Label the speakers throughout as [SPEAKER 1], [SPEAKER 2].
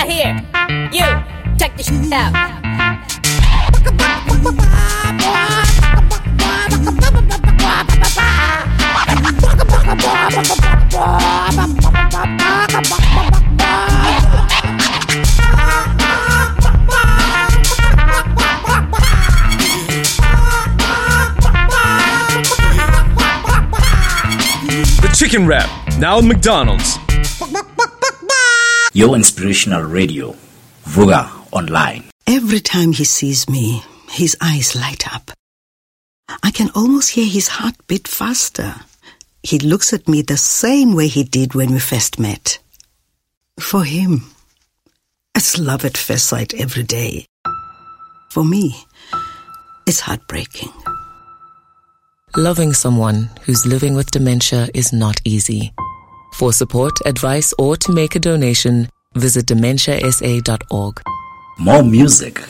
[SPEAKER 1] right here. You, check this shit out.
[SPEAKER 2] The Chicken Wrap, now at McDonald's.
[SPEAKER 3] Your inspirational radio, Vuga Online.
[SPEAKER 4] Every time he sees me, his eyes light up. I can almost hear his heart beat faster. He looks at me the same way he did when we first met. For him, it's love at first sight every day. For me, it's heartbreaking.
[SPEAKER 5] Loving someone who's living with dementia is not easy. For support, advice, or to make a donation, visit dementiasa.org.
[SPEAKER 3] More music,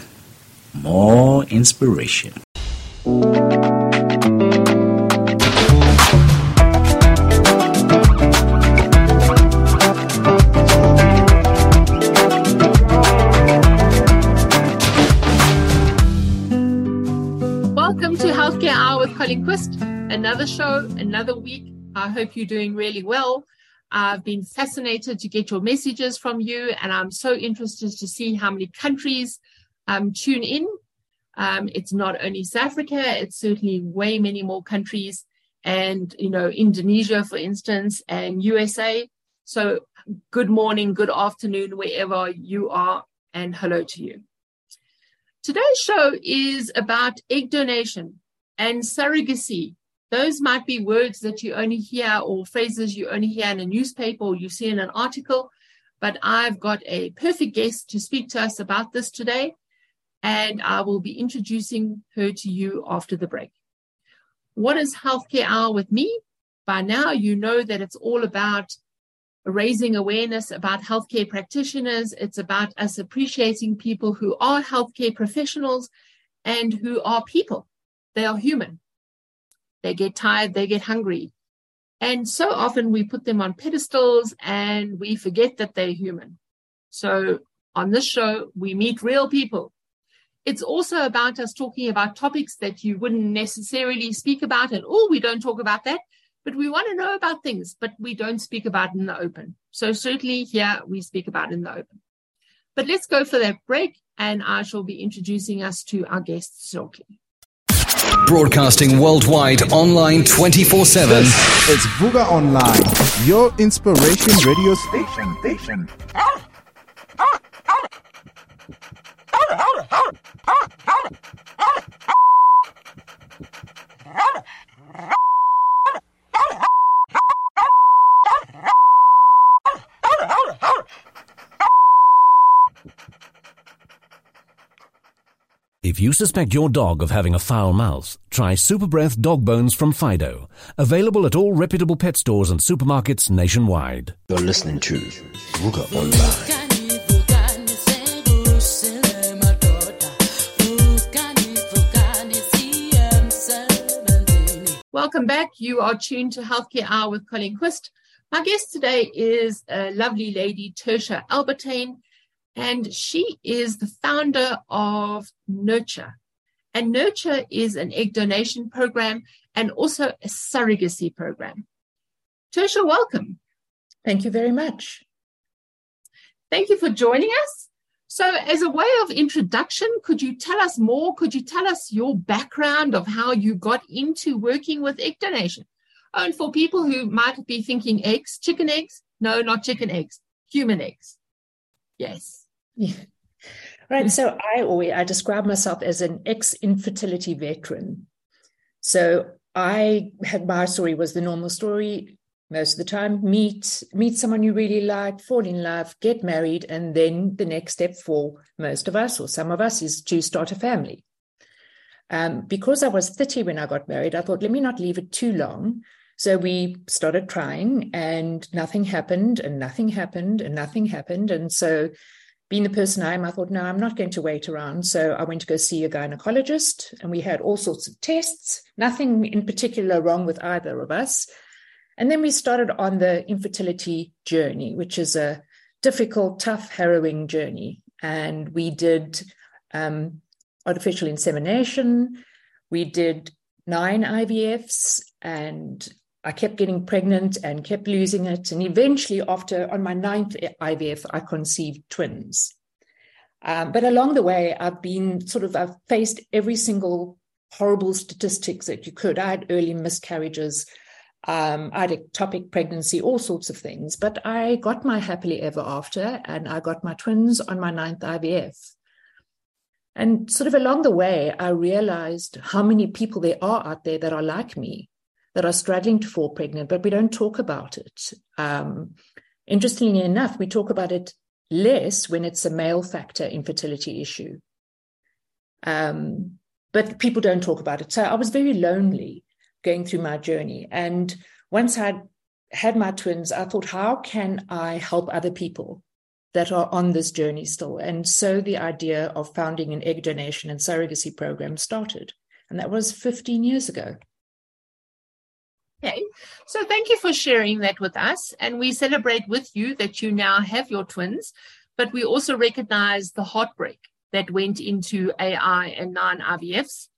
[SPEAKER 3] more inspiration.
[SPEAKER 6] Welcome to Healthcare Hour with Colin Quist. Another show, another week. I hope you're doing really well. I've been fascinated to get your messages from you, and I'm so interested to see how many countries um, tune in. Um, it's not only South Africa, it's certainly way many more countries, and you know, Indonesia, for instance, and USA. So, good morning, good afternoon, wherever you are, and hello to you. Today's show is about egg donation and surrogacy. Those might be words that you only hear or phrases you only hear in a newspaper or you see in an article. But I've got a perfect guest to speak to us about this today. And I will be introducing her to you after the break. What is Healthcare Hour with me? By now, you know that it's all about raising awareness about healthcare practitioners. It's about us appreciating people who are healthcare professionals and who are people. They are human. They get tired, they get hungry. And so often we put them on pedestals and we forget that they're human. So on this show, we meet real people. It's also about us talking about topics that you wouldn't necessarily speak about. And oh, we don't talk about that but we want to know about things, but we don't speak about in the open. So certainly here we speak about in the open. But let's go for that break, and I shall be introducing us to our guests shortly.
[SPEAKER 7] Broadcasting worldwide online 24 7.
[SPEAKER 8] It's Vuga Online, your inspiration radio station. station.
[SPEAKER 9] If you suspect your dog of having a foul mouth, try Super Breath Dog Bones from Fido. Available at all reputable pet stores and supermarkets nationwide.
[SPEAKER 3] You're listening to Vuga Online.
[SPEAKER 6] Welcome back. You are tuned to Healthcare Hour with Colin Quist. My guest today is a lovely lady, Tertia Albertyn, and she is the founder of Nurture. And Nurture is an egg donation program and also a surrogacy program. Tertia, welcome.
[SPEAKER 10] Thank you very much.
[SPEAKER 6] Thank you for joining us. So, as a way of introduction, could you tell us more? Could you tell us your background of how you got into working with egg donation? Oh, and for people who might be thinking eggs, chicken eggs, no, not chicken eggs, human eggs. Yes.
[SPEAKER 10] Yeah. Right. So I always I describe myself as an ex-infertility veteran. So I had my story was the normal story. Most of the time meet meet someone you really like fall in love get married and then the next step for most of us or some of us is to start a family. Um, because i was 30 when i got married i thought let me not leave it too long. So we started trying and nothing happened and nothing happened and nothing happened. And so being the person I am, I thought, no, I'm not going to wait around. So I went to go see a gynecologist, and we had all sorts of tests, nothing in particular wrong with either of us. And then we started on the infertility journey, which is a difficult, tough, harrowing journey. And we did um, artificial insemination. We did nine IVFs, and I kept getting pregnant and kept losing it. And eventually, after on my ninth IVF, I conceived twins. Um, but along the way, I've been sort of, I've faced every single horrible statistics that you could. I had early miscarriages. Um, I had ectopic pregnancy, all sorts of things. But I got my happily ever after, and I got my twins on my ninth IVF. And sort of along the way, I realized how many people there are out there that are like me, that are struggling to fall pregnant, but we don't talk about it. Um, interestingly enough, we talk about it less when it's a male factor infertility issue. Um, but people don't talk about it. So I was very lonely going through my journey. And once I'd had my twins, I thought, how can I help other people that are on this journey still? And so the idea of founding an egg donation and surrogacy program started. And that was 15 years ago.
[SPEAKER 6] Okay, so thank you for sharing that with us. And we celebrate with you that you now have your twins, but we also recognize the heartbreak that went into AI and non IVFs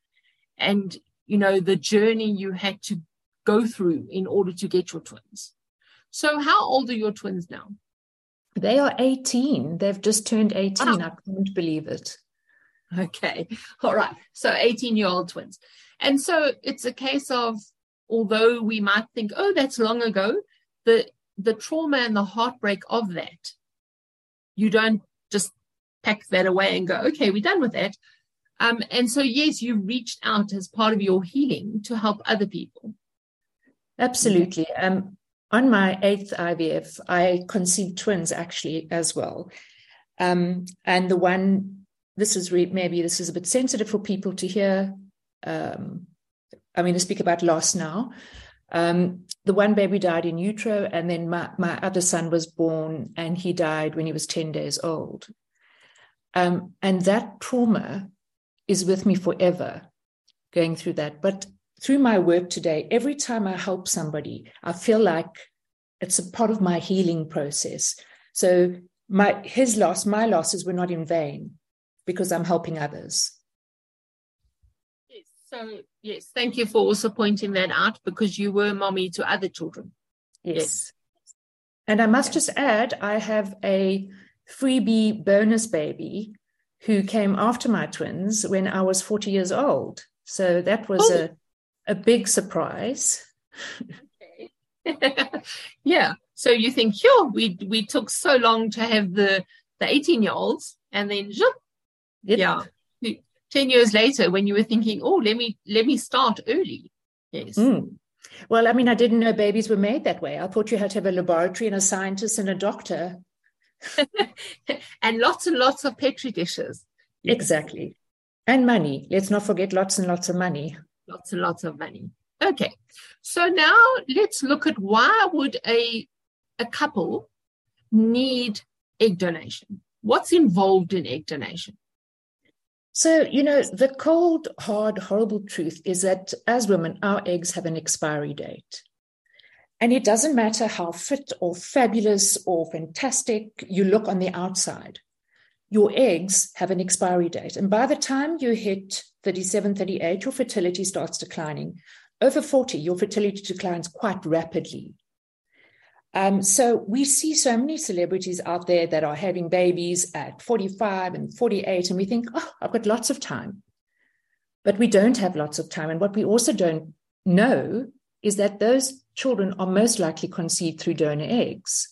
[SPEAKER 6] and, you know, the journey you had to go through in order to get your twins. So, how old are your twins now?
[SPEAKER 10] They are 18. They've just turned 18. Wow. I can't believe it.
[SPEAKER 6] Okay. All right. So 18 year old twins. And so it's a case of, although we might think, oh, that's long ago, the the trauma and the heartbreak of that, you don't just pack that away and go, okay, we're done with that. Um, and so, yes, you reached out as part of your healing to help other people.
[SPEAKER 10] Absolutely. Um, on my eighth IVF, I conceived twins actually as well. Um, and the one, this is re- maybe this is a bit sensitive for people to hear. Um, I mean, to speak about loss now. Um, the one baby died in utero, and then my, my other son was born, and he died when he was 10 days old. Um, and that trauma is with me forever, going through that. But through my work today, every time I help somebody, I feel like it's a part of my healing process. So my his loss, my losses were not in vain because I'm helping others.
[SPEAKER 6] So yes, thank you for also pointing that out because you were mommy to other children.
[SPEAKER 10] Yes. yes. And I must just add, I have a freebie bonus baby who came after my twins when I was 40 years old. So that was oh. a, a big surprise.
[SPEAKER 6] yeah. So you think, sure, we we took so long to have the the 18 year olds and then yep. yeah. 10 years later when you were thinking, oh, let me let me start early. Yes.
[SPEAKER 10] Mm. Well, I mean, I didn't know babies were made that way. I thought you had to have a laboratory and a scientist and a doctor
[SPEAKER 6] and lots and lots of petri dishes.
[SPEAKER 10] Exactly. And money. Let's not forget lots and lots of money.
[SPEAKER 6] Lots and lots of money. Okay. So now let's look at why would a a couple need egg donation? What's involved in egg donation?
[SPEAKER 10] So, you know, the cold, hard, horrible truth is that as women, our eggs have an expiry date. And it doesn't matter how fit or fabulous or fantastic you look on the outside, your eggs have an expiry date. And by the time you hit 37, 38, your fertility starts declining. Over 40, your fertility declines quite rapidly. Um, so we see so many celebrities out there that are having babies at 45 and 48, and we think, oh, I've got lots of time. But we don't have lots of time. And what we also don't know is that those children are most likely conceived through donor eggs.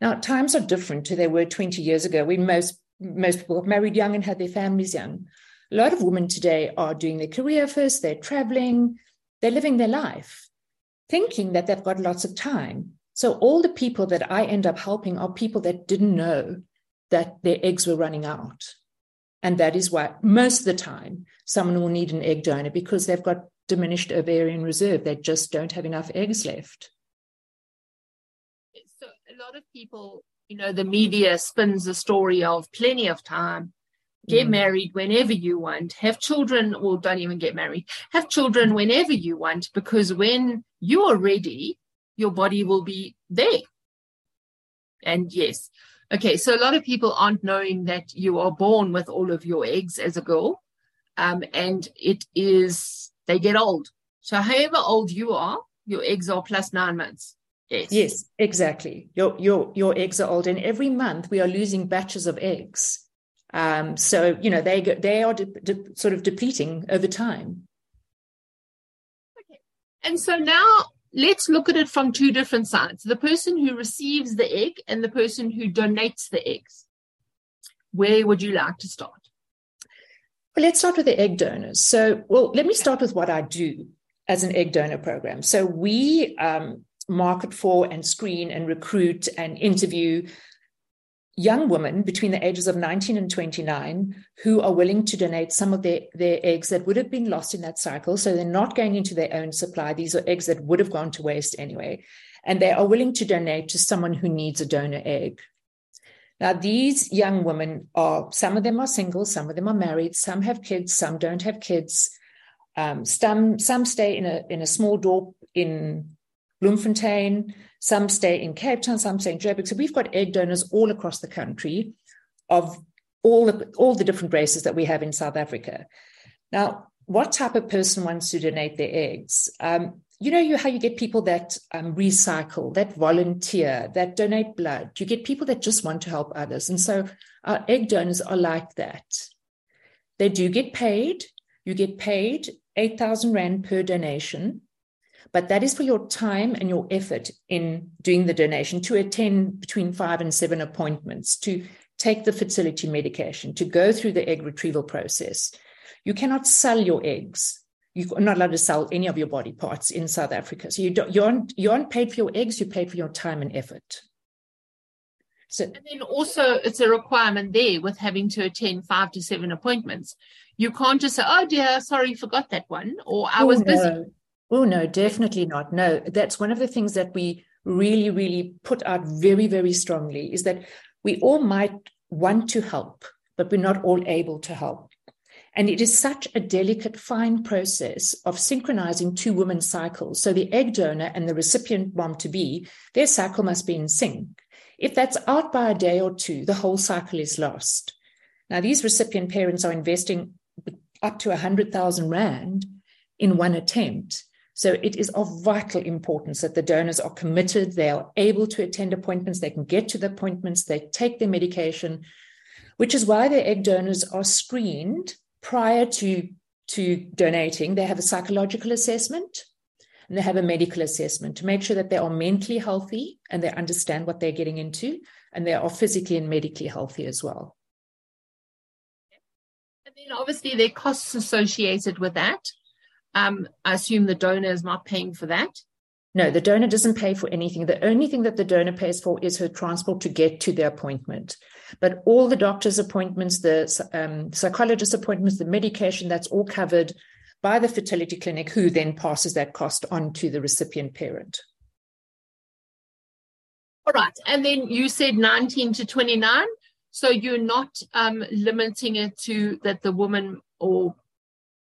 [SPEAKER 10] Now, times are different to they were 20 years ago when most, most people got married young and had their families young. A lot of women today are doing their career first, they're traveling, they're living their life, thinking that they've got lots of time. So, all the people that I end up helping are people that didn't know that their eggs were running out. And that is why most of the time someone will need an egg donor because they've got diminished ovarian reserve. They just don't have enough eggs left.
[SPEAKER 6] So a lot of people, you know, the media spins the story of plenty of time. Get mm. married whenever you want, have children, or don't even get married, have children whenever you want, because when you are ready, your body will be there. And yes, Okay, so a lot of people aren't knowing that you are born with all of your eggs as a girl, um, and it is they get old. So, however old you are, your eggs are plus nine months. Yes.
[SPEAKER 10] Yes, exactly. Your your your eggs are old, and every month we are losing batches of eggs. Um, so you know they go, they are de- de- sort of depleting over time.
[SPEAKER 6] Okay. And so now let's look at it from two different sides: the person who receives the egg and the person who donates the eggs. Where would you like to start?
[SPEAKER 10] Well, let's start with the egg donors. So, well, let me start with what I do as an egg donor program. So we um, market for and screen and recruit and interview young women between the ages of 19 and 29 who are willing to donate some of their, their eggs that would have been lost in that cycle. So they're not going into their own supply. These are eggs that would have gone to waste anyway. And they are willing to donate to someone who needs a donor egg. Now, these young women are, some of them are single, some of them are married, some have kids, some don't have kids. Um, some, some stay in a, in a small dorp in Bloemfontein, some stay in Cape Town, some stay in Joburg. So we've got egg donors all across the country of all the, all the different races that we have in South Africa. Now, what type of person wants to donate their eggs? Um, you know you, how you get people that um, recycle, that volunteer, that donate blood. You get people that just want to help others. And so our egg donors are like that. They do get paid. You get paid 8,000 Rand per donation. But that is for your time and your effort in doing the donation to attend between five and seven appointments, to take the fertility medication, to go through the egg retrieval process. You cannot sell your eggs. You're not allowed to sell any of your body parts in South Africa. So you don't, you aren't, you aren't paid for your eggs, you're paid for your time and effort.
[SPEAKER 6] So, and then also it's a requirement there with having to attend five to seven appointments. You can't just say, "Oh dear, sorry, forgot that one," or "I was
[SPEAKER 10] oh,
[SPEAKER 6] busy."
[SPEAKER 10] Oh, no, definitely not. No, that's one of the things that we really, really put out very, very strongly is that we all might want to help, but we're not all able to help. And it is such a delicate, fine process of synchronizing two women's cycles. So the egg donor and the recipient mom to be, their cycle must be in sync. If that's out by a day or two, the whole cycle is lost. Now, these recipient parents are investing up to 100,000 Rand in one attempt. So it is of vital importance that the donors are committed, they are able to attend appointments, they can get to the appointments, they take their medication, which is why the egg donors are screened prior to, to donating. They have a psychological assessment and they have a medical assessment to make sure that they are mentally healthy and they understand what they're getting into and they are physically and medically healthy as well.
[SPEAKER 6] And then obviously there are costs associated with that. Um, I assume the donor is not paying for that.
[SPEAKER 10] No, the donor doesn't pay for anything. The only thing that the donor pays for is her transport to get to the appointment. But all the doctor's appointments, the um, psychologist appointments, the medication, that's all covered by the fertility clinic, who then passes that cost on to the recipient parent.
[SPEAKER 6] All right. And then you said 19 to 29. So you're not um, limiting it to that the woman or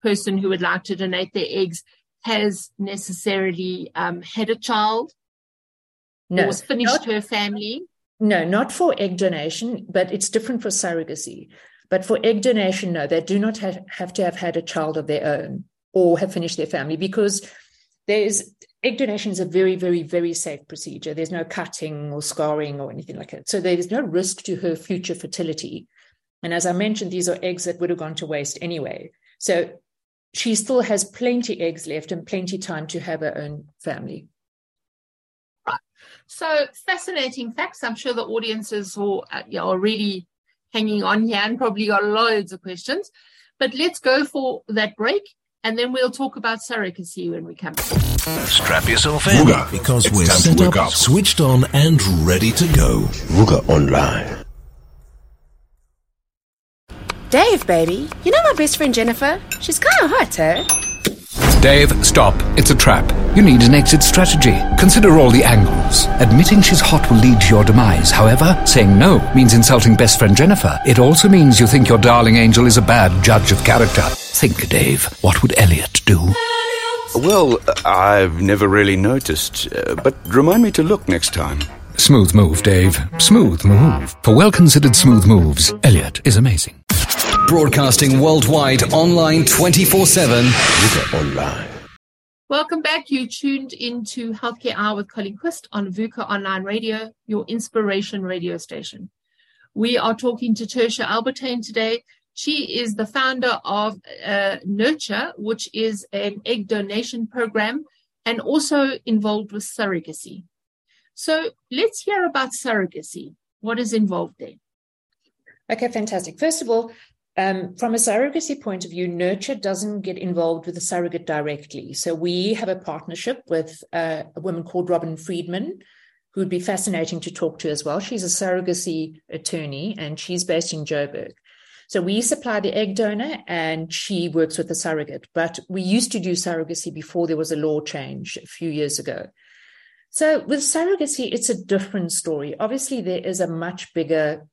[SPEAKER 6] person who would like to donate their eggs has necessarily um, had a child
[SPEAKER 10] no,
[SPEAKER 6] or finished not, her family?
[SPEAKER 10] No, not for egg donation, but it's different for surrogacy. But for egg donation, no, they do not have, have to have had a child of their own or have finished their family because there's egg donation is a very, very, very safe procedure. There's no cutting or scarring or anything like that. So there's no risk to her future fertility. And as I mentioned, these are eggs that would have gone to waste anyway. So she still has plenty eggs left and plenty time to have her own family.
[SPEAKER 6] Right. So fascinating facts. I'm sure the audiences are, you know, are really hanging on here and probably got loads of questions. But let's go for that break and then we'll talk about surrogacy when we come back.
[SPEAKER 7] Strap yourself in because we're set up, up, switched on, and ready to go.
[SPEAKER 3] Vuga Online.
[SPEAKER 11] Dave, baby. You know my best friend Jennifer? She's kind of hot, eh?
[SPEAKER 12] Dave, stop. It's a trap. You need an exit strategy. Consider all the angles. Admitting she's hot will lead to your demise. However, saying no means insulting best friend Jennifer. It also means you think your darling angel is a bad judge of character. Think, Dave. What would Elliot do?
[SPEAKER 13] Well, I've never really noticed, uh, but remind me to look next time.
[SPEAKER 12] Smooth move, Dave. Smooth move. For well considered smooth moves, Elliot is amazing.
[SPEAKER 13] Broadcasting worldwide, online 24 7.
[SPEAKER 3] Online.
[SPEAKER 6] Welcome back. You tuned into Healthcare Hour with Colleen Quist on VUCA Online Radio, your inspiration radio station. We are talking to Tertia Albertyn today. She is the founder of uh, Nurture, which is an egg donation program and also involved with surrogacy. So let's hear about surrogacy. What is involved there?
[SPEAKER 10] Okay, fantastic. First of all, um, from a surrogacy point of view, Nurture doesn't get involved with the surrogate directly. So we have a partnership with uh, a woman called Robynne Friedman, who would be fascinating to talk to as well. She's a surrogacy attorney and she's based in Joburg. So we supply the egg donor and she works with the surrogate. But we used to do surrogacy before there was a law change a few years ago. So with surrogacy, it's a different story. Obviously, there is a much bigger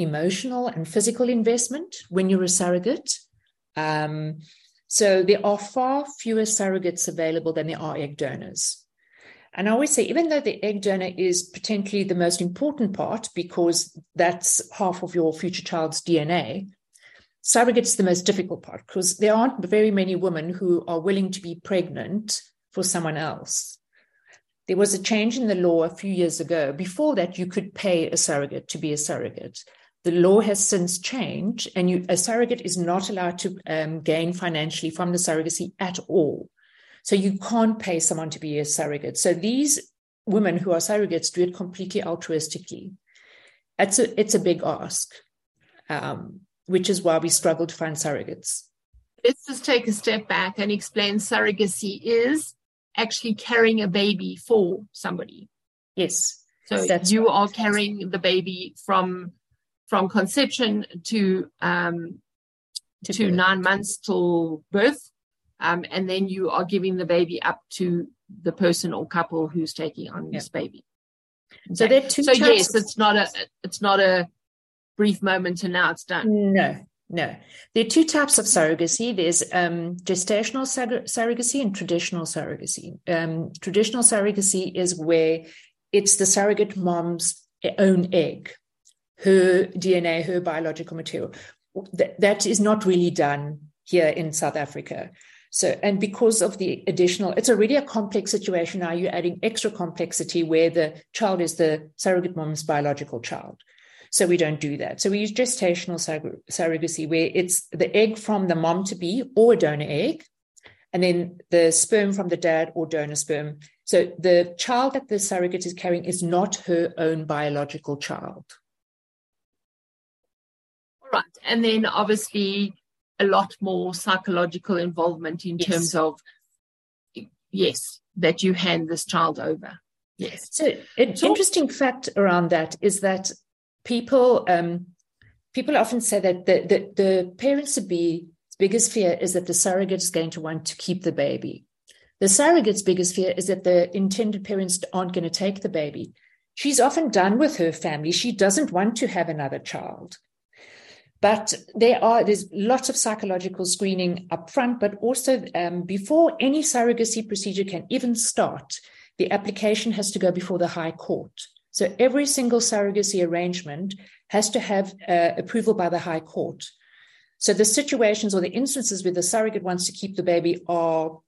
[SPEAKER 10] emotional and physical investment when you're a surrogate. Um, so there are far fewer surrogates available than there are egg donors. And I always say, even though the egg donor is potentially the most important part because that's half of your future child's DNA, surrogate's the most difficult part because there aren't very many women who are willing to be pregnant for someone else. There was a change in the law a few years ago. Before that, you could pay a surrogate to be a surrogate. The law has since changed, and you, a surrogate is not allowed to um, gain financially from the surrogacy at all. So you can't pay someone to be a surrogate. So these women who are surrogates do it completely altruistically. It's a, it's a big ask, um, which is why we struggle to find surrogates.
[SPEAKER 6] Let's just take a step back and explain surrogacy is actually carrying a baby for somebody.
[SPEAKER 10] Yes.
[SPEAKER 6] So you right. are carrying the baby from from conception to um, to, to nine months till birth, um, and then you are giving the baby up to the person or couple who's taking on yeah. this baby.
[SPEAKER 10] Okay. So there are two.
[SPEAKER 6] So yes, it's not a it's not a brief moment and now it's done.
[SPEAKER 10] No, no. There are two types of surrogacy. There's um, gestational sur- surrogacy and traditional surrogacy. Um, traditional surrogacy is where it's the surrogate mom's own egg, her DNA, her biological material. Th- that is not really done here in South Africa. So, and because of the additional, it's already a complex situation. Now you're adding extra complexity where the child is the surrogate mom's biological child. So we don't do that. So we use gestational surrogacy, where it's the egg from the mom to be or a donor egg, and then the sperm from the dad or donor sperm. So the child that the surrogate is carrying is not her own biological child.
[SPEAKER 6] And then obviously a lot more psychological involvement in yes. terms of, yes, that you hand this child over. Yes.
[SPEAKER 10] So an so, interesting fact around that is that people um, people often say that the, the, the parents to be biggest fear is that the surrogate is going to want to keep the baby. The surrogate's biggest fear is that the intended parents aren't going to take the baby. She's often done with her family. She doesn't want to have another child. But there are there's lots of psychological screening up front, but also um, before any surrogacy procedure can even start, the application has to go before the High Court. So every single surrogacy arrangement has to have uh, approval by the High Court. So the situations or the instances where the surrogate wants to keep the baby are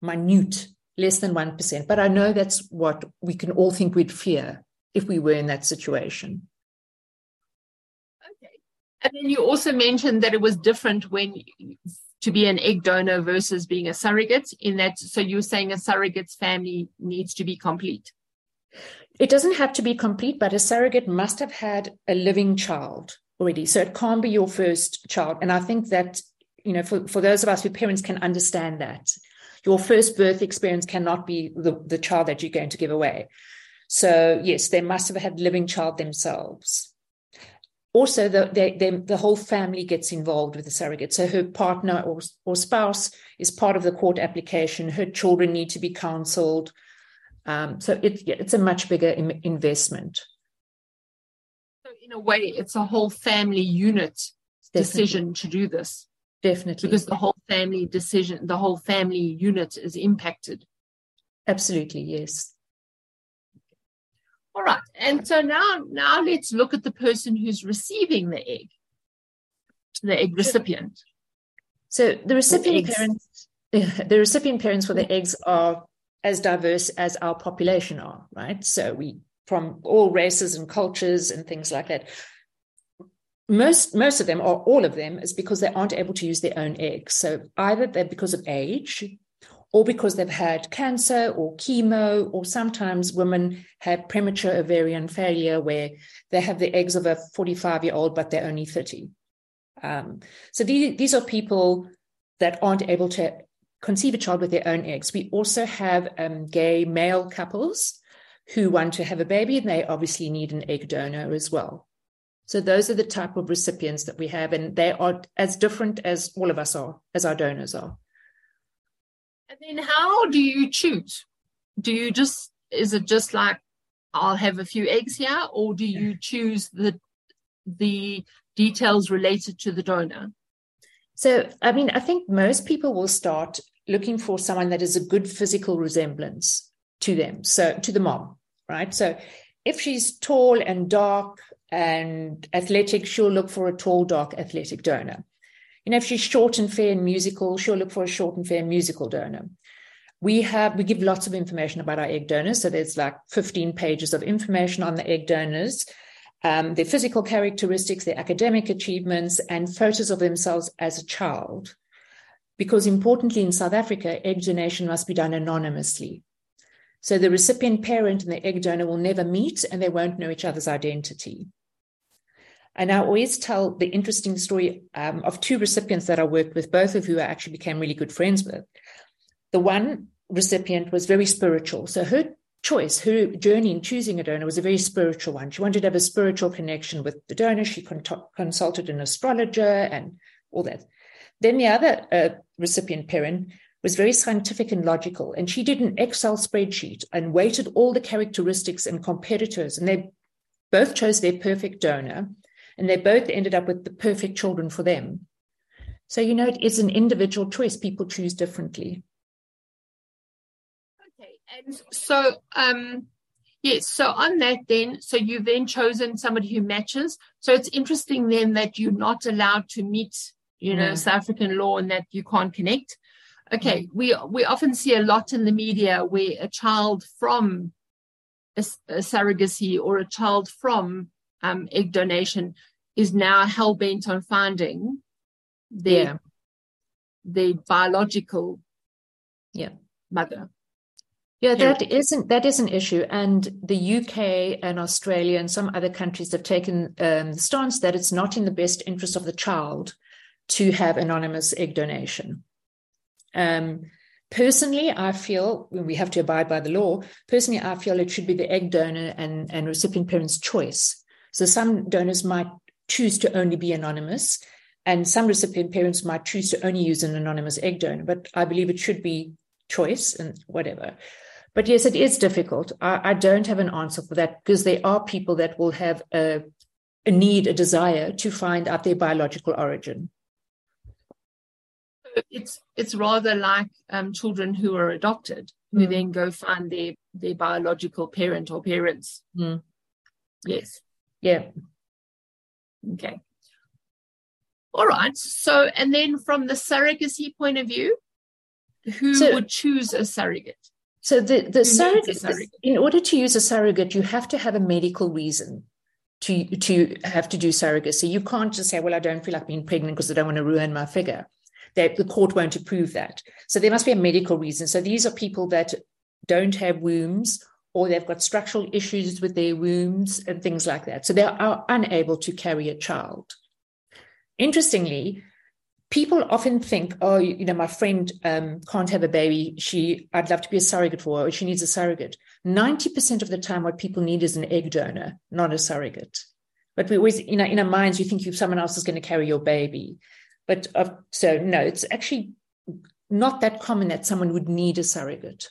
[SPEAKER 10] minute, less than 1%. But I know that's what we can all think we'd fear if we were in that situation.
[SPEAKER 6] And then you also mentioned that it was different when to be an egg donor versus being a surrogate in that so you're saying a surrogate's family needs to be complete
[SPEAKER 10] it doesn't have to be complete, but a surrogate must have had a living child already. So it can't be your first child. And I think that, you know, for, for those of us who parents can understand that your first birth experience cannot be the, the child that you're going to give away. So yes, they must have had living child themselves. Also, the, the whole family gets involved with the surrogate. So her partner or, or spouse is part of the court application. Her children need to be counseled um, so it, it's a much bigger Im- investment.
[SPEAKER 6] So in a way, it's a whole family unit Definitely. decision to do this.
[SPEAKER 10] Definitely,
[SPEAKER 6] because the whole family decision, the whole family unit is impacted.
[SPEAKER 10] Absolutely, yes.
[SPEAKER 6] All right. And so now, now let's look at the person who's receiving the egg, the egg recipient.
[SPEAKER 10] So the recipient parents, the recipient parents for the eggs are as diverse as our population are, right? So we from all races and cultures and things like that. Most most of them or all of them is because they aren't able to use their own eggs. So either they're because of age, or because they've had cancer or chemo, or sometimes women have premature ovarian failure where they have the eggs of a 45 year old, but they're only 30. Um, so these, these are people that aren't able to conceive a child with their own eggs. We also have um, gay male couples who want to have a baby, and they obviously need an egg donor as well. So those are the type of recipients that we have, and they are as different as all of us are, as our donors are.
[SPEAKER 6] And then how do you choose? Do you just, is it just like, I'll have a few eggs here, or do you choose the, the details related to the donor?
[SPEAKER 10] So, I mean, I think most people will start looking for someone that is a good physical resemblance to them. So, to the mom, right? So, if she's tall and dark and athletic, she'll look for a tall, dark, athletic donor. You know, if she's short and fair and musical, she'll look for a short and fair musical donor. We have we give lots of information about our egg donors. So there's like 15 pages of information on the egg donors, um, their physical characteristics, their academic achievements, and photos of themselves as a child. Because importantly, in South Africa, egg donation must be done anonymously. So the recipient parent and the egg donor will never meet and they won't know each other's identity. And I always tell the interesting story um, of two recipients that I worked with, both of who I actually became really good friends with. The one recipient was very spiritual. So her choice, her journey in choosing a donor was a very spiritual one. She wanted to have a spiritual connection with the donor. She con- consulted an astrologer and all that. Then the other uh, recipient parent was very scientific and logical. And she did an Excel spreadsheet and weighted all the characteristics and competitors. And they both chose their perfect donor and they both ended up with the perfect children for them. So, you know, it is an individual choice. People choose differently.
[SPEAKER 6] Okay. And so, um, yes, so on that, then, so you've then chosen somebody who matches. So it's interesting then that you're not allowed to meet, you know, mm. South African law and that you can't connect. Okay. Mm. We, we often see a lot in the media where a child from a, a surrogacy or a child from um, egg donation is now hell bent on finding their yeah. their biological
[SPEAKER 10] yeah
[SPEAKER 6] mother.
[SPEAKER 10] Yeah, that isn't that is an issue, and the UK and Australia and some other countries have taken um, the stance that it's not in the best interest of the child to have anonymous egg donation. Um, personally, I feel we have to abide by the law. Personally, I feel it should be the egg donor and, and recipient parent's choice so some donors might choose to only be anonymous, and some recipient parents might choose to only use an anonymous egg donor. But I believe it should be choice and whatever. But yes, it is difficult. I, I don't have an answer for that because there are people that will have a, a need, a desire to find out their biological origin
[SPEAKER 6] it's it's rather like um, children who are adopted who mm. then go find their their biological parent or parents.
[SPEAKER 10] Mm.
[SPEAKER 6] Yes.
[SPEAKER 10] Yeah.
[SPEAKER 6] Okay. All right. So, and then from the surrogacy point of view, who so, would choose a surrogate?
[SPEAKER 10] So the, the surrogate, surrogate, in order to use a surrogate, you have to have a medical reason to, to have to do surrogacy. You can't just say, well, I don't feel like being pregnant because I don't want to ruin my figure. That the court won't approve that. So there must be a medical reason. So these are people that don't have wombs or they've got structural issues with their wombs and things like that. So they are unable to carry a child. Interestingly, people often think, oh, you know, my friend um, can't have a baby. She, I'd love to be a surrogate for her, or she needs a surrogate. 90% of the time, what people need is an egg donor, not a surrogate. But we always, you know, in our minds, you think someone else is going to carry your baby. But uh, so, no, it's actually not that common that someone would need a surrogate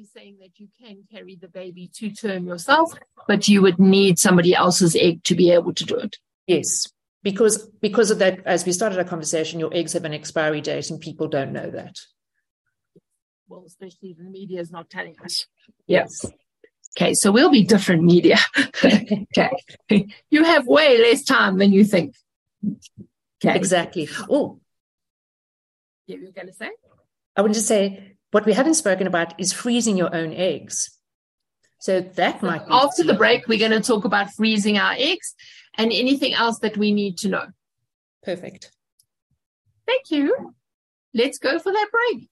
[SPEAKER 6] basically saying that you can carry the baby to term yourself, but you would need somebody else's egg to be able to do it.
[SPEAKER 10] Yes, because because of that, as we started our conversation, your eggs have an expiry date, and people don't know that.
[SPEAKER 6] Well, especially the media is not telling us. Yes. Okay, so we'll be different media. okay. You have way less time than you think.
[SPEAKER 10] Okay. Exactly. Oh.
[SPEAKER 6] Yeah, you were going to say?
[SPEAKER 10] I want to say what we haven't spoken about is freezing your own eggs. So that might be.
[SPEAKER 6] After the break, we're going to talk about freezing our eggs and anything else that we need to know.
[SPEAKER 10] Perfect.
[SPEAKER 6] Thank you. Let's go for that break.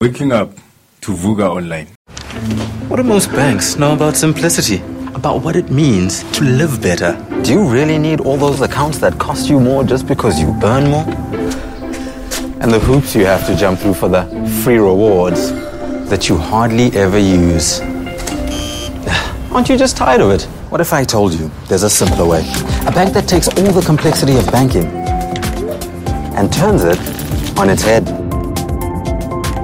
[SPEAKER 14] Waking up to Vuga Online.
[SPEAKER 15] What do most banks know about simplicity? About what it means to live better?
[SPEAKER 16] Do you really need all those accounts that cost you more just because you earn more? And the hoops you have to jump through for the free rewards that you hardly ever use. Aren't you just tired of it? What if I told you there's a simpler way? A bank that takes all the complexity of banking and turns it on its head.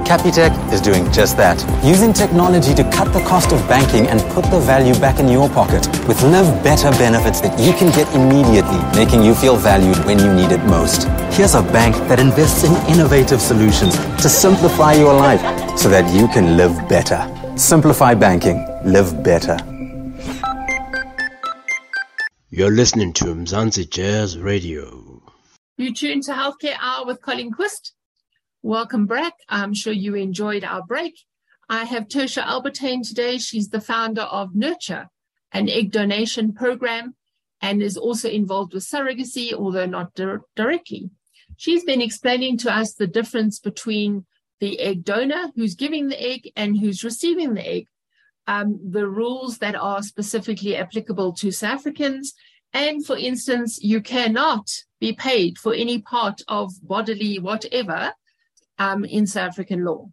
[SPEAKER 16] Capitec is doing just that, using technology to cut the cost of banking and put the value back in your pocket with Live Better benefits that you can get immediately, making you feel valued when you need it most. Here's a bank that invests in innovative solutions to simplify your life so that you can live better. Simplify banking. Live better.
[SPEAKER 17] You're listening to Mzansi Jazz Radio.
[SPEAKER 6] You tune to Healthcare Hour with Colin Quist. Welcome back. I'm sure you enjoyed our break. I have Tertia Albertyn today. She's the founder of Nurture, an egg donation program, and is also involved with surrogacy, although not di- directly. She's been explaining to us the difference between the egg donor, who's giving the egg, and who's receiving the egg, um, the rules that are specifically applicable to South Africans. And for instance, you cannot be paid for any part of bodily whatever um, in South African law.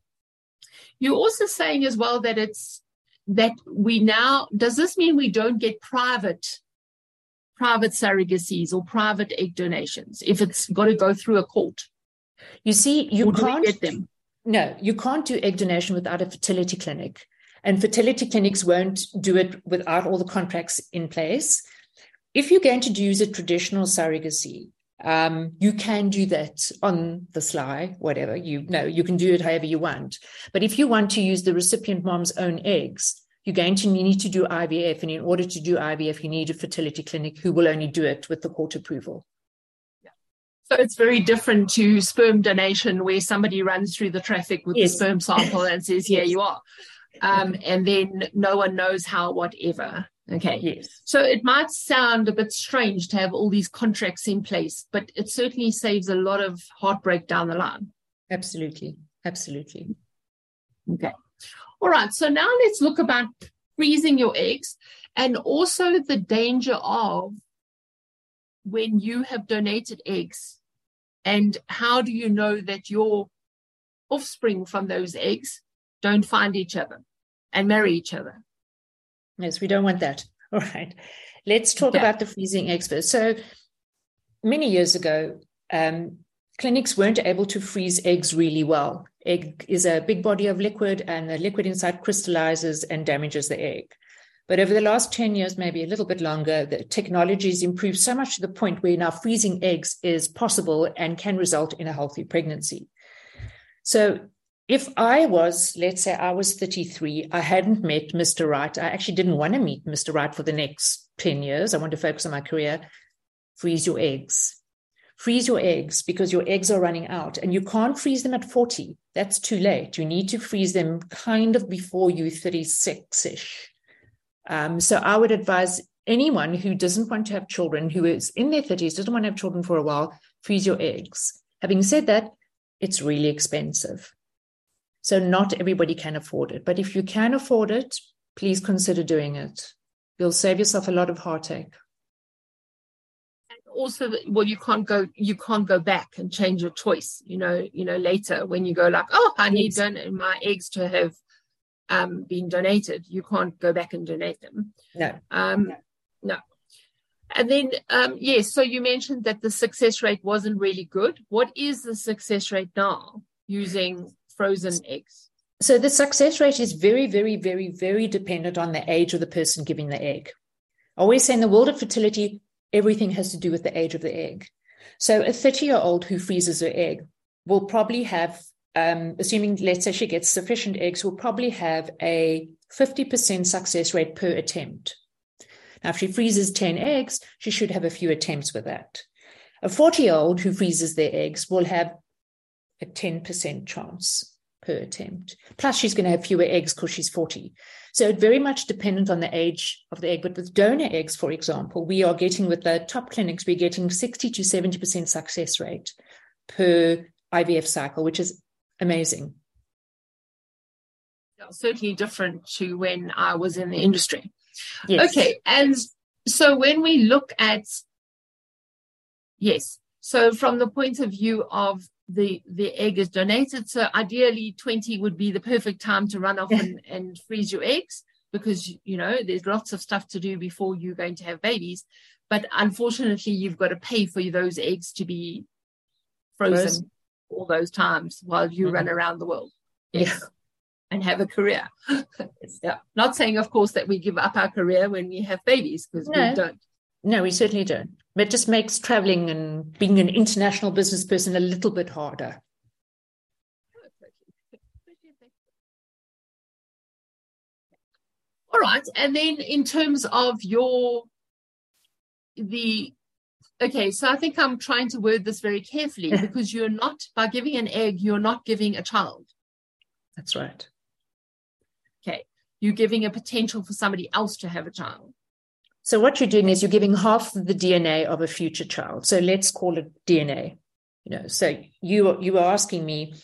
[SPEAKER 6] You're also saying as well that it's that we now does this mean we don't get private private surrogacies or private egg donations if it's got to go through a court?
[SPEAKER 10] You see, you can't get them. No, you can't do egg donation without a fertility clinic. And fertility clinics won't do it without all the contracts in place. If you're going to use a traditional surrogacy, um, you can do that on the sly, whatever you know, you can do it however you want. But if you want to use the recipient mom's own eggs, you're going to need to do IVF. And in order to do IVF, you need a fertility clinic who will only do it with the court approval.
[SPEAKER 6] So it's very different to sperm donation, where somebody runs through the traffic with yes. the sperm sample and says, "Here you are," um, and then no one knows how, whatever. Okay.
[SPEAKER 10] Yes.
[SPEAKER 6] So it might sound a bit strange to have all these contracts in place, but it certainly saves a lot of heartbreak down the line.
[SPEAKER 10] Absolutely. Absolutely.
[SPEAKER 6] Okay. All right. So now let's look about freezing your eggs and also the danger of when you have donated eggs and how do you know that your offspring from those eggs don't find each other and marry each other
[SPEAKER 10] Yes, we don't want that. All right. Let's talk yeah. about the freezing experts. So many years ago, um, clinics weren't able to freeze eggs really well. Egg is a big body of liquid, and the liquid inside crystallizes and damages the egg. But over the last 10 years, maybe a little bit longer, the technology has improved so much to the point where now freezing eggs is possible and can result in a healthy pregnancy. So if I was, let's say I was 33, I hadn't met Mr. Right. I actually didn't want to meet Mr. Right for the next 10 years. I want to focus on my career. Freeze your eggs. Freeze your eggs because your eggs are running out and you can't freeze them at 40. That's too late. You need to freeze them kind of before you 36 ish. Um, so I would advise anyone who doesn't want to have children, who is in their 30s, doesn't want to have children for a while, freeze your eggs. Having said that, it's really expensive. So not everybody can afford it. But if you can afford it, please consider doing it. You'll save yourself a lot of heartache.
[SPEAKER 6] And also, well, you can't go you can't go back and change your choice. You know, you know later when you go like, oh, I need don- my eggs to have um, been donated. You can't go back and donate them.
[SPEAKER 10] No.
[SPEAKER 6] Um, no. And then, um, yes, so you mentioned that the success rate wasn't really good. What is the success rate now using frozen eggs?
[SPEAKER 10] So the success rate is very, very, very, very dependent on the age of the person giving the egg. I always say in the world of fertility, everything has to do with the age of the egg. So a 30 year old who freezes her egg will probably have, um, assuming let's say she gets sufficient eggs, will probably have a 50% success rate per attempt. Now, if she freezes 10 eggs, she should have a few attempts with that. A 40 year old who freezes their eggs will have a 10% chance per attempt. Plus, she's going to have fewer eggs because she's 40. So it very much dependent on the age of the egg. But with donor eggs, for example, we are getting with the top clinics, we're getting 60 to 70% success rate per IVF cycle, which is amazing.
[SPEAKER 6] Certainly different to when I was in the industry. Yes. Okay. And so when we look at, yes, so from the point of view of the the egg is donated. So ideally, 20 would be the perfect time to run off and, and freeze your eggs because you know there's lots of stuff to do before you're going to have babies. But unfortunately, you've got to pay for those eggs to be frozen all those times while you mm-hmm. run around the world. Yes. Yeah. And have a career. yeah. Not saying, of course, that we give up our career when we have babies because no. we don't.
[SPEAKER 10] No, we certainly don't. But it just makes traveling and being an international business person a little bit harder.
[SPEAKER 6] All right. And then in terms of your the okay, so I think I'm trying to word this very carefully because you're not by giving an egg, you're not giving a child.
[SPEAKER 10] That's right.
[SPEAKER 6] Okay. You're giving a potential for somebody else to have a child.
[SPEAKER 10] So what you're doing is you're giving half the DNA of a future child. So let's call it DNA. You know, so you you were asking me,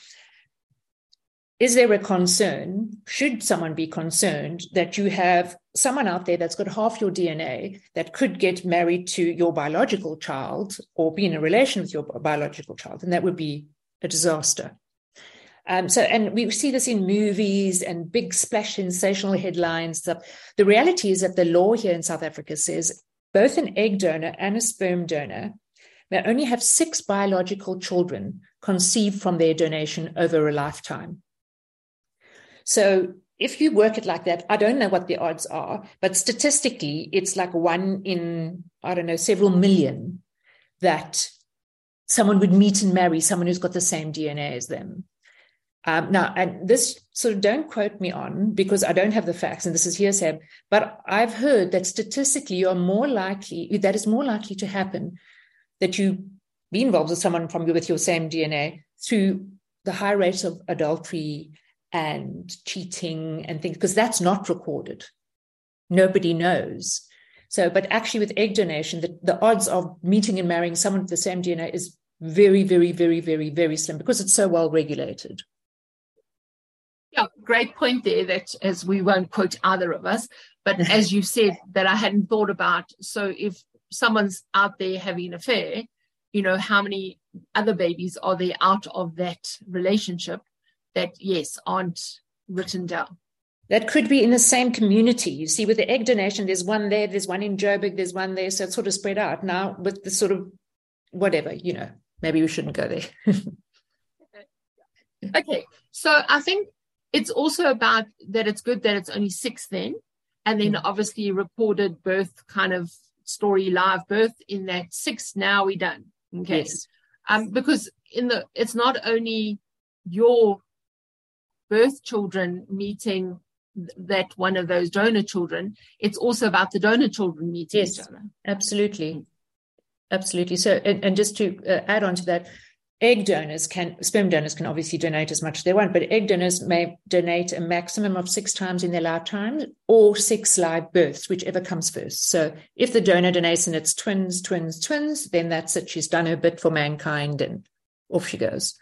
[SPEAKER 10] is there a concern? Should someone be concerned that you have someone out there that's got half your DNA that could get married to your biological child or be in a relation with your biological child? And that would be a disaster. Um, so, and we see this in movies and big splash sensational headlines. The reality is that the law here in South Africa says both an egg donor and a sperm donor may only have six biological children conceived from their donation over a lifetime. So, if you work it like that, I don't know what the odds are, but statistically, it's like one in, I don't know, several million that someone would meet and marry someone who's got the same DNA as them. Um, now, and this sort of don't quote me on because I don't have the facts, and this is hearsay, but I've heard that statistically you are more likely, that is more likely to happen that you be involved with someone from with your same DNA through the high rates of adultery and cheating and things, because that's not recorded. Nobody knows. So, but actually, with egg donation, the, the odds of meeting and marrying someone with the same DNA is very, very, very, very, very slim because it's so well regulated.
[SPEAKER 6] Yeah, great point there. That as we won't quote either of us, but as you said, that I hadn't thought about. So if someone's out there having an affair, you know, how many other babies are there out of that relationship that yes aren't written down?
[SPEAKER 10] That could be in the same community. You see, with the egg donation, there's one there, there's one in Joburg, there's one there, so it's sort of spread out. Now with the sort of whatever, you know, maybe we shouldn't go there.
[SPEAKER 6] okay, so I think it's also about that it's good that it's only six then, and then mm. obviously recorded birth kind of story live birth in that six. Now we done. Okay. Yes. Um, because in the it's not only your birth children meeting that one of those donor children, it's also about the donor children meeting
[SPEAKER 10] yes, each other. Absolutely. Absolutely. So, and, and just to uh, add on to that, egg donors can, sperm donors can obviously donate as much as they want, but egg donors may donate a maximum of six times in their lifetime or six live births, whichever comes first. So if the donor donates and it's twins, twins, twins, then that's it. She's done her bit for mankind and off she goes.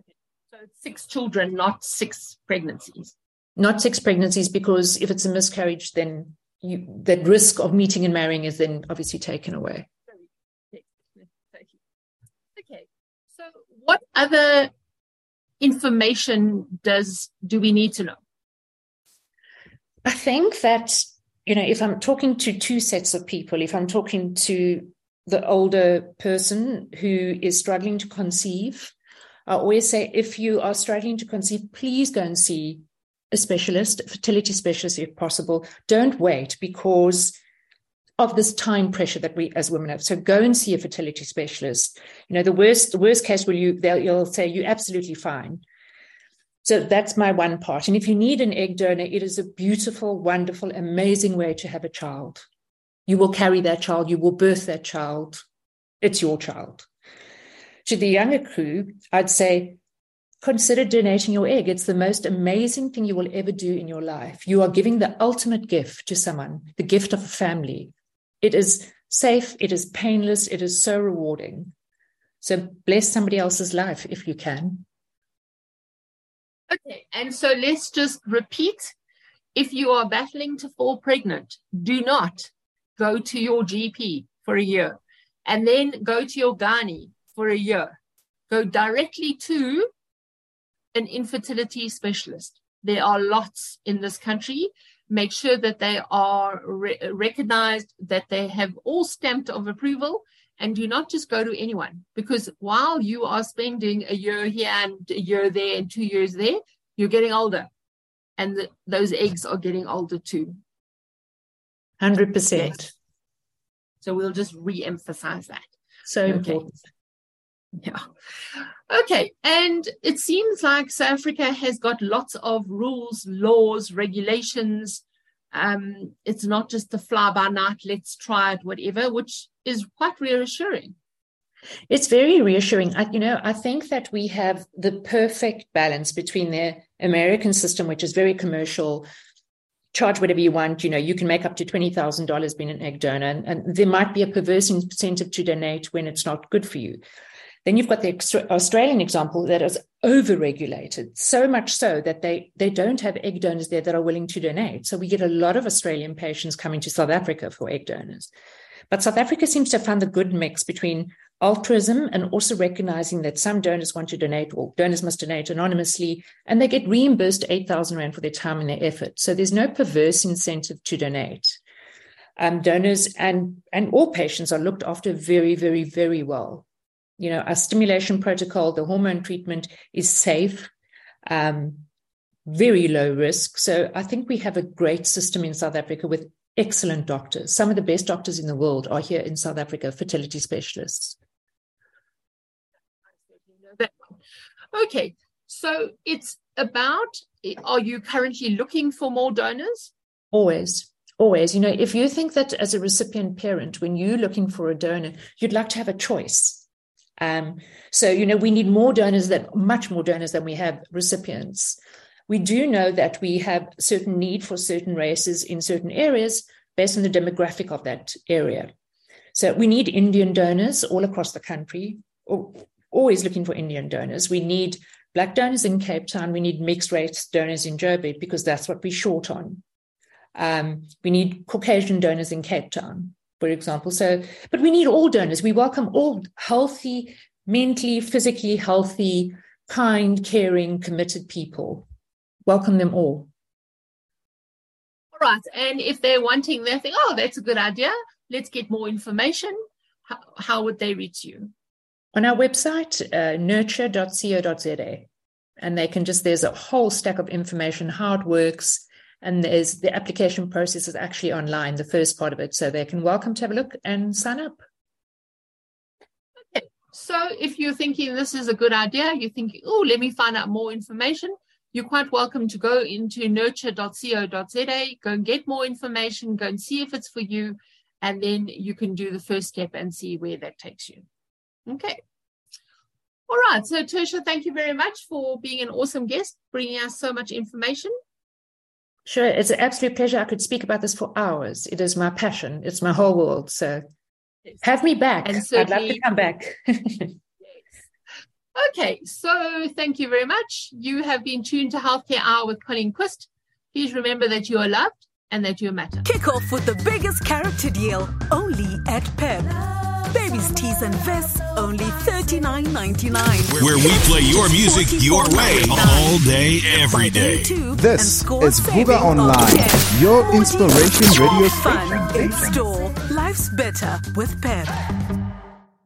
[SPEAKER 6] Okay. So six children, not six pregnancies.
[SPEAKER 10] Not six pregnancies, because if it's a miscarriage, then you, that risk of meeting and marrying is then obviously taken away.
[SPEAKER 6] What other information does do we need to know?
[SPEAKER 10] I think that you know if I'm talking to two sets of people, if I'm talking to the older person who is struggling to conceive, I always say if you are struggling to conceive, please go and see a specialist, a fertility specialist if possible. Don't wait because of this time pressure that we as women have. So go and see a fertility specialist. You know, the worst, the worst case will you, they'll, say you're absolutely fine. So that's my one part. And if you need an egg donor, it is a beautiful, wonderful, amazing way to have a child. You will carry that child, you will birth that child. It's your child. To the younger crew, I'd say consider donating your egg. It's the most amazing thing you will ever do in your life. You are giving the ultimate gift to someone, the gift of a family. It is safe, it is painless, it is so rewarding. So bless somebody else's life if you can.
[SPEAKER 6] Okay, and so let's just repeat. If you are battling to fall pregnant, do not go to your GP for a year and then go to your gynae for a year. Go directly to an infertility specialist. There are lots in this country. Make sure that they are re- recognized, that they have all stamped of approval, and do not just go to anyone because while you are spending a year here and a year there and two years there, you're getting older, and the, those eggs are getting older too.
[SPEAKER 10] 100%.
[SPEAKER 6] Yes. So we'll just re emphasize that.
[SPEAKER 10] So
[SPEAKER 6] Okay.
[SPEAKER 10] important.
[SPEAKER 6] Yeah. Okay. And it seems like South Africa has got lots of rules, laws, regulations. Um, it's not just the fly by night, let's try it, whatever, which is quite reassuring.
[SPEAKER 10] It's very reassuring. I, you know, I think that we have the perfect balance between the American system, which is very commercial, charge whatever you want. You know, you can make up to $20,000 being an egg donor, and, and there might be a perverse incentive to donate when it's not good for you. Then you've got the Australian example that is over-regulated, so much so that they, they don't have egg donors there that are willing to donate. So we get a lot of Australian patients coming to South Africa for egg donors. But South Africa seems to have found the good mix between altruism and also recognizing that some donors want to donate or donors must donate anonymously and they get reimbursed 8,000 Rand for their time and their effort. So there's no perverse incentive to donate. Um, donors and, and all patients are looked after very, very, very well. You know, our stimulation protocol, the hormone treatment is safe, um, very low risk. So I think we have a great system in South Africa with excellent doctors. Some of the best doctors in the world are here in South Africa, fertility specialists.
[SPEAKER 6] Okay. So it's about are you currently looking for more donors?
[SPEAKER 10] Always. Always. You know, if you think that as a recipient parent, when you're looking for a donor, you'd like to have a choice. Um, so, you know, we need more donors that much more donors than we have recipients. We do know that we have certain need for certain races in certain areas based on the demographic of that area. So we need Indian donors all across the country, always looking for Indian donors. We need black donors in Cape Town. We need mixed race donors in Joburg because that's what we're short on. Um, we need Caucasian donors in Cape Town, for example. So, but we need all donors. We welcome all healthy, mentally, physically healthy, kind, caring, committed people. Welcome them all.
[SPEAKER 6] All right. And if they're wanting, they think, oh, that's a good idea. Let's get more information. How, how would they reach you?
[SPEAKER 10] On our website, uh, nurture.co.za. And they can just, there's a whole stack of information, how it works. And there's the application process is actually online, the first part of it. So they can welcome to have a look and sign up.
[SPEAKER 6] Okay. So if you're thinking this is a good idea, you're thinking, oh, let me find out more information, you're quite welcome to go into nurture.co.za, go and get more information, go and see if it's for you, and then you can do the first step and see where that takes you. Okay. All right. So, Tertia, thank you very much for being an awesome guest, bringing us so much information.
[SPEAKER 10] Sure. It's an absolute pleasure. I could speak about this for hours. It is my passion, it's my whole world. So, have me back.
[SPEAKER 6] And
[SPEAKER 10] I'd love to come back.
[SPEAKER 6] Okay, so thank you very much. You have been tuned to Healthcare Hour with Colleen Quist. Please remember that you are loved and that you matter.
[SPEAKER 18] Kick off with the biggest character deal only at Pep. Babies' tees and vests only $39.99.
[SPEAKER 7] Where we play your music your way all day, every day.
[SPEAKER 8] This is Vuga Online, your inspiration radio
[SPEAKER 18] Fun
[SPEAKER 8] station.
[SPEAKER 18] in store. Life's better with Pep.